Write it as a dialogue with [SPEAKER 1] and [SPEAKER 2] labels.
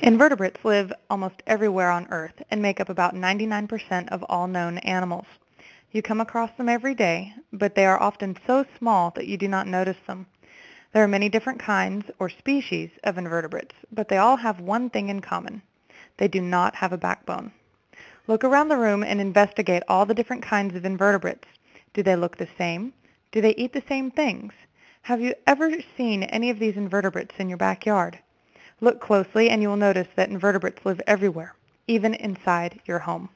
[SPEAKER 1] Invertebrates live almost everywhere on Earth and make up about 99% of all known animals. You come across them every day, but they are often so small that you do not notice them. There are many different kinds or species of invertebrates, but they all have one thing in common. They do not have a backbone. Look around the room and investigate all the different kinds of invertebrates. Do they look the same? Do they eat the same things? Have you ever seen any of these invertebrates in your backyard? Look closely and you will notice that invertebrates live everywhere, even inside your home.